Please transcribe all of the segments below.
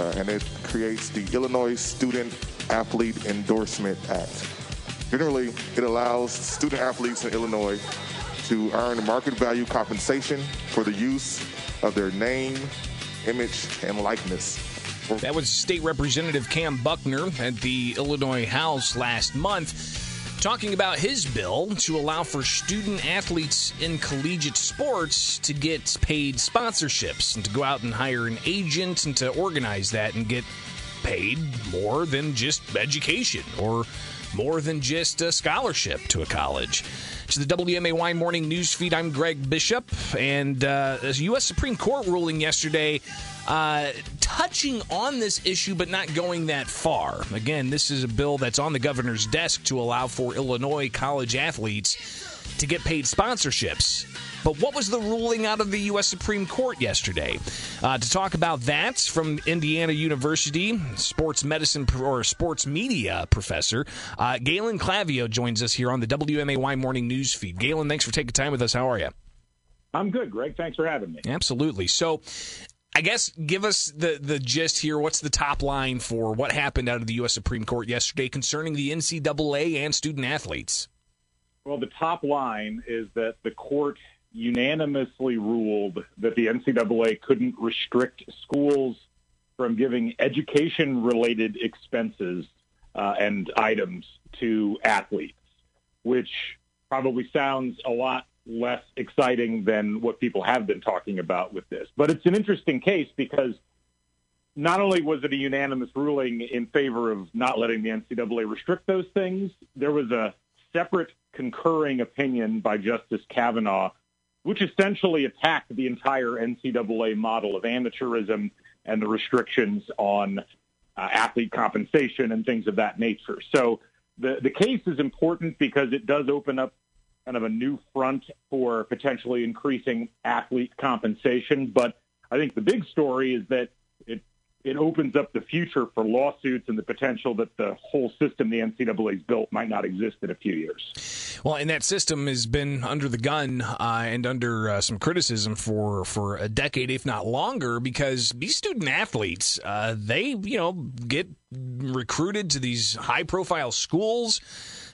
uh, and it creates the Illinois Student Athlete Endorsement Act. Generally, it allows student athletes in Illinois to earn market value compensation for the use of their name, image, and likeness. That was State Representative Kam Buckner at the Illinois House last month talking about his bill to allow for student athletes in collegiate sports to get paid sponsorships and to go out and hire an agent and to organize that and get paid more than just education or more than just a scholarship to a college. To the WMAY morning news feed, I'm Greg Bishop, and uh, U.S. Supreme Court ruling yesterday uh, touching on this issue, but not going that far. Again, this is a bill that's on the governor's desk to allow for Illinois college athletes to get paid sponsorships. But what was the ruling out of the U.S. Supreme Court yesterday? Uh, to talk about that from Indiana University, sports medicine or sports media professor, uh, Galen Clavio joins us here on the WMAY morning news feed. Galen, thanks for taking time with us. How are you? I'm good, Greg. Thanks for having me. Absolutely. So, I guess give us the the gist here. What's the top line for what happened out of the U.S. Supreme Court yesterday concerning the NCAA and student athletes? Well, the top line is that the court unanimously ruled that the NCAA couldn't restrict schools from giving education related expenses uh, and items to athletes, which probably sounds a lot less exciting than what people have been talking about with this. But it's an interesting case because not only was it a unanimous ruling in favor of not letting the NCAA restrict those things, there was a separate concurring opinion by Justice Kavanaugh, which essentially attacked the entire NCAA model of amateurism and the restrictions on uh, athlete compensation and things of that nature. So the, the case is important because it does open up kind of a new front for potentially increasing athlete compensation. But I think the big story is that it opens up the future for lawsuits and the potential that the whole system the NCAA's built might not exist in a few years. Well, and that system has been under the gun uh, and under uh, some criticism for for a decade, if not longer, because these student athletes uh, they you know get recruited to these high profile schools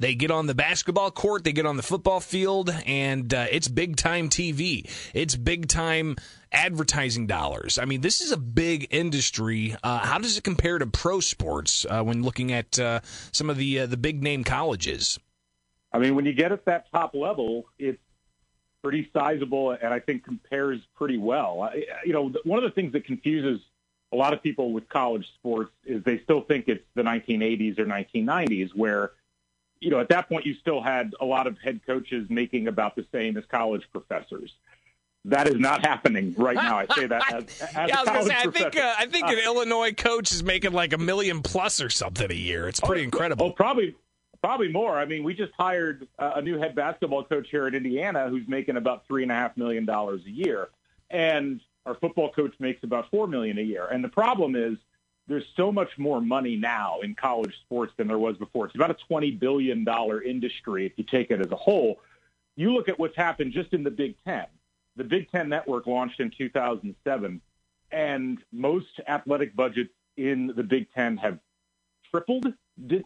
they get on the basketball court, they get on the football field, and uh, it's big time TV. It's big time advertising dollars. I mean, this is a big industry. Uh, how does it compare to pro sports uh, when looking at uh, some of the uh, the big name colleges? I mean, when you get at that top level, it's pretty sizable, and I think compares pretty well. I, you know, one of the things that confuses a lot of people with college sports is they still think it's the 1980s or 1990s, where you know, at that point, you still had a lot of head coaches making about the same as college professors. That is not happening right now. I say that as, as yeah, I was say, I think uh, I think an uh, Illinois coach is making like a million plus or something a year. It's pretty oh, incredible. Oh, probably probably more. I mean, we just hired a new head basketball coach here at Indiana who's making about three and a half million dollars a year, and our football coach makes about four million a year. And the problem is there's so much more money now in college sports than there was before. It's about a $20 billion industry if you take it as a whole. You look at what's happened just in the Big Ten. The Big Ten network launched in 2007, and most athletic budgets in the Big Ten have tripled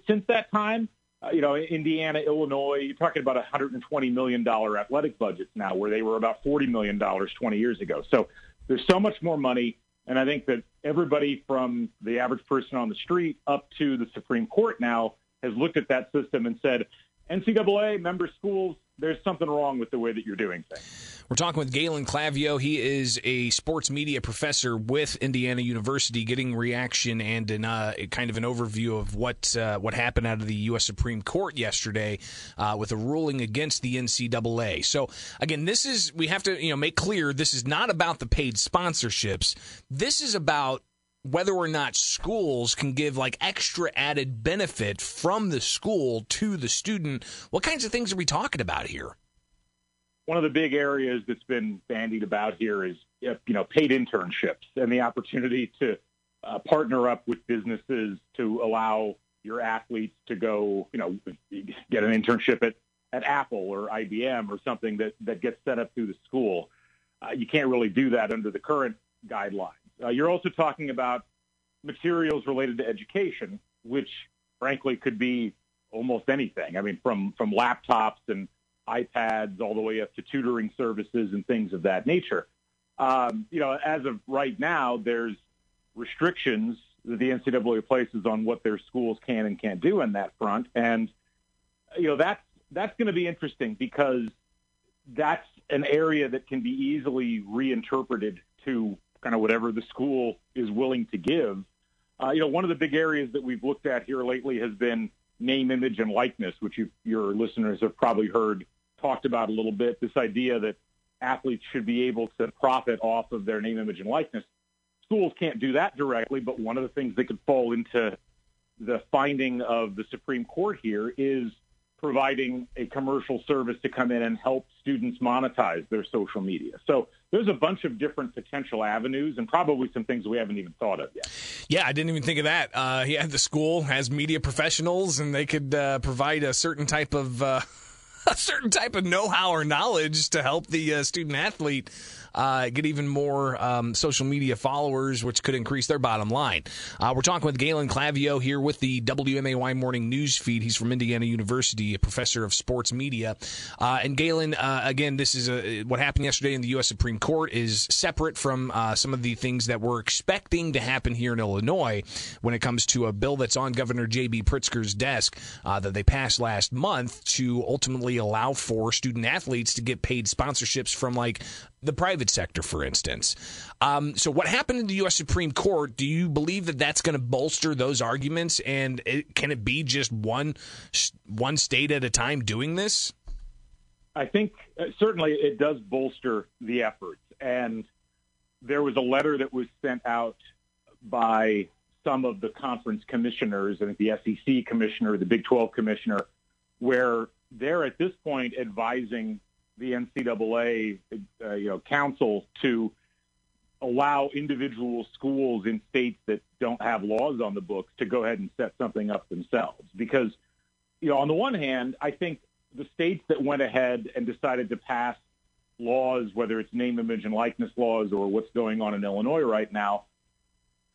since that time. Uh, you know, Indiana, Illinois, you're talking about $120 million athletic budgets now, where they were about $40 million 20 years ago. So there's so much more money. And I think that everybody from the average person on the street up to the Supreme Court now has looked at that system and said, NCAA member schools, there's something wrong with the way that you're doing things. We're talking with Galen Clavio. He is a sports media professor with Indiana University, getting reaction and an, uh, kind of an overview of what uh, what happened out of the U.S. Supreme Court yesterday uh, with a ruling against the NCAA. So again, this is we have to you know make clear this is not about the paid sponsorships. This is about whether or not schools can give like extra added benefit from the school to the student. What kinds of things are we talking about here? one of the big areas that's been bandied about here is you know paid internships and the opportunity to uh, partner up with businesses to allow your athletes to go you know get an internship at at Apple or IBM or something that that gets set up through the school. Uh, you can't really do that under the current guidelines. Uh, you're also talking about materials related to education, which frankly could be almost anything. I mean, from from laptops and iPads all the way up to tutoring services and things of that nature. Um, you know, as of right now, there's restrictions that the NCAA places on what their schools can and can't do on that front, and you know that's that's going to be interesting because that's an area that can be easily reinterpreted to kind of whatever the school is willing to give. Uh, you know, one of the big areas that we've looked at here lately has been name, image, and likeness, which you, your listeners have probably heard talked about a little bit. This idea that athletes should be able to profit off of their name, image, and likeness. Schools can't do that directly, but one of the things that could fall into the finding of the Supreme Court here is providing a commercial service to come in and help students monetize their social media. So there's a bunch of different potential avenues and probably some things we haven't even thought of yet. Yeah, I didn't even think of that. Uh, yeah, the school has media professionals and they could uh, provide a certain type of. Uh, a certain type of know-how or knowledge to help the uh, student athlete uh, get even more um, social media followers, which could increase their bottom line. Uh, we're talking with Galen Clavio here with the WMAY Morning News Feed. He's from Indiana University, a professor of sports media. Uh, and Galen, uh, again, this is a, what happened yesterday in the U.S. Supreme Court is separate from uh, some of the things that we're expecting to happen here in Illinois when it comes to a bill that's on Governor J.B. Pritzker's desk uh, that they passed last month to ultimately allow for student athletes to get paid sponsorships from like the private sector, for instance. Um, so, what happened in the U.S. Supreme Court? Do you believe that that's going to bolster those arguments? And it, can it be just one one state at a time doing this? I think uh, certainly it does bolster the efforts. And there was a letter that was sent out by some of the conference commissioners, I think the SEC commissioner, the Big 12 commissioner, where they're at this point advising the NCAA, uh, you know, council to allow individual schools in states that don't have laws on the books to go ahead and set something up themselves. Because, you know, on the one hand, I think the states that went ahead and decided to pass laws, whether it's name, image, and likeness laws or what's going on in Illinois right now,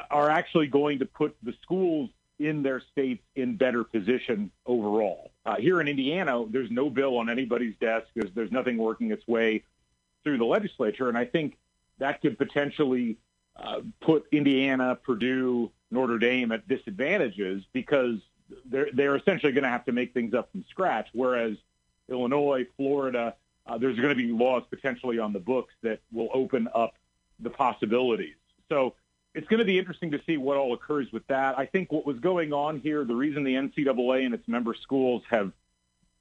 are actually going to put the schools in their states in better position overall. Uh, here in Indiana, there's no bill on anybody's desk. There's, there's nothing working its way through the legislature. And I think that could potentially uh, put Indiana, Purdue, Notre Dame at disadvantages because they're, they're essentially going to have to make things up from scratch. Whereas Illinois, Florida, uh, there's going to be laws potentially on the books that will open up the possibilities. So it's going to be interesting to see what all occurs with that. I think what was going on here, the reason the NCAA and its member schools have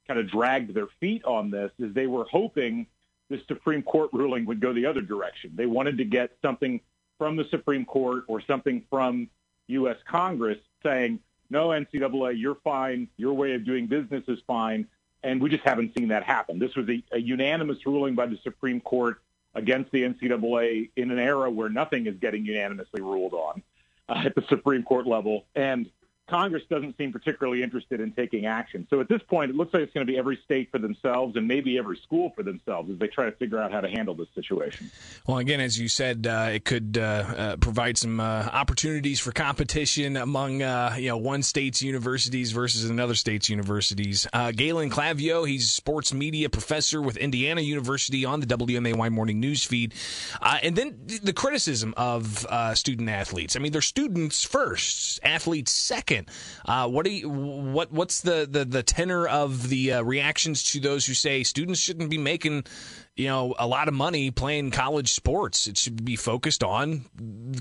kind of dragged their feet on this is they were hoping the Supreme Court ruling would go the other direction. They wanted to get something from the Supreme Court or something from U.S. Congress saying, no, NCAA, you're fine. Your way of doing business is fine. And we just haven't seen that happen. This was a, a unanimous ruling by the Supreme Court against the NCAA in an era where nothing is getting unanimously ruled on uh, at the Supreme Court level. And Congress doesn't seem particularly interested in taking action. So at this point, it looks like it's going to be every state for themselves and maybe every school for themselves as they try to figure out how to handle this situation. Well, again, as you said, uh, it could uh, uh, provide some uh, opportunities for competition among uh, you know one state's universities versus another state's universities. Uh, Galen Clavio, he's sports media professor with Indiana University on the WMAY morning news feed, and then the criticism of student athletes. I mean, they're students first, athletes second Uh, what do you, what what's the, the, the tenor of the uh, reactions to those who say students shouldn't be making you know a lot of money playing college sports? It should be focused on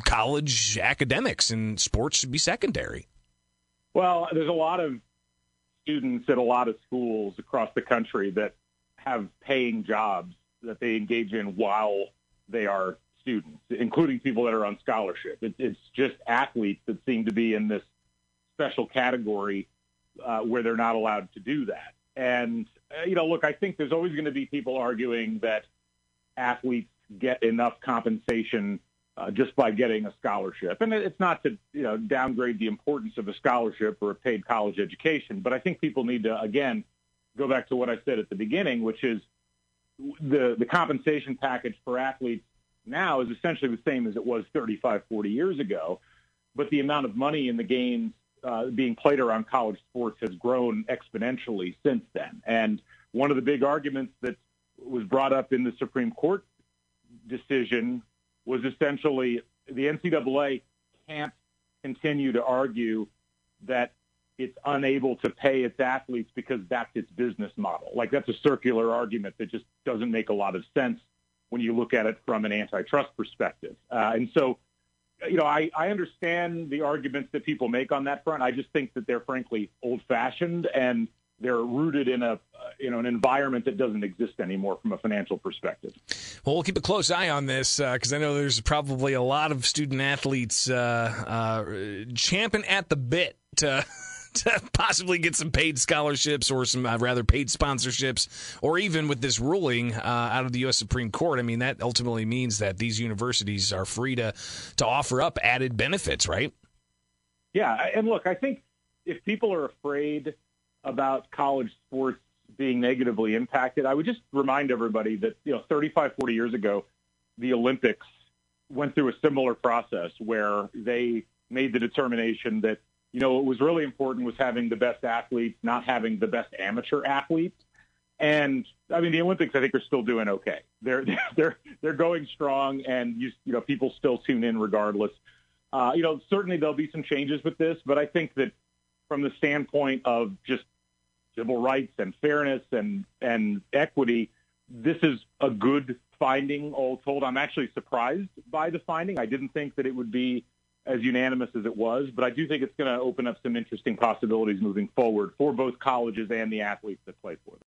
college academics, and sports should be secondary. Well, there's a lot of students at a lot of schools across the country that have paying jobs that they engage in while they are students, including people that are on scholarship. It, it's just athletes that seem to be in this special category uh, where they're not allowed to do that. And, uh, you know, look, I think there's always going to be people arguing that athletes get enough compensation uh, just by getting a scholarship. And it's not to, you know, downgrade the importance of a scholarship or a paid college education, but I think people need to, again, go back to what I said at the beginning, which is the, the compensation package for athletes now is essentially the same as it was 35, 40 years ago but the amount of money in the games uh, being played around college sports has grown exponentially since then. And one of the big arguments that was brought up in the Supreme Court decision was essentially the NCAA can't continue to argue that it's unable to pay its athletes because that's its business model. Like that's a circular argument that just doesn't make a lot of sense when you look at it from an antitrust perspective. Uh, and so, you know, I, I understand the arguments that people make on that front. I just think that they're frankly old-fashioned and they're rooted in a uh, you know an environment that doesn't exist anymore from a financial perspective. Well, we'll keep a close eye on this because uh, I know there's probably a lot of student athletes uh, uh champing at the bit to to possibly get some paid scholarships or some uh, rather paid sponsorships, or even with this ruling uh, out of the U.S. Supreme Court. I mean, that ultimately means that these universities are free to to offer up added benefits, right? Yeah, and look, I think if people are afraid about college sports being negatively impacted, I would just remind everybody that you know 35, 40 years ago, the Olympics went through a similar process where they made the determination that you know, what was really important was having the best athletes, not having the best amateur athletes. And I mean, the Olympics, I think, are still doing okay. They're they're they're going strong, and you you know, people still tune in regardless. Uh, you know, certainly there'll be some changes with this, but I think that from the standpoint of just civil rights and fairness and and equity, this is a good finding. All told, I'm actually surprised by the finding. I didn't think that it would be as unanimous as it was, but I do think it's going to open up some interesting possibilities moving forward for both colleges and the athletes that play for them.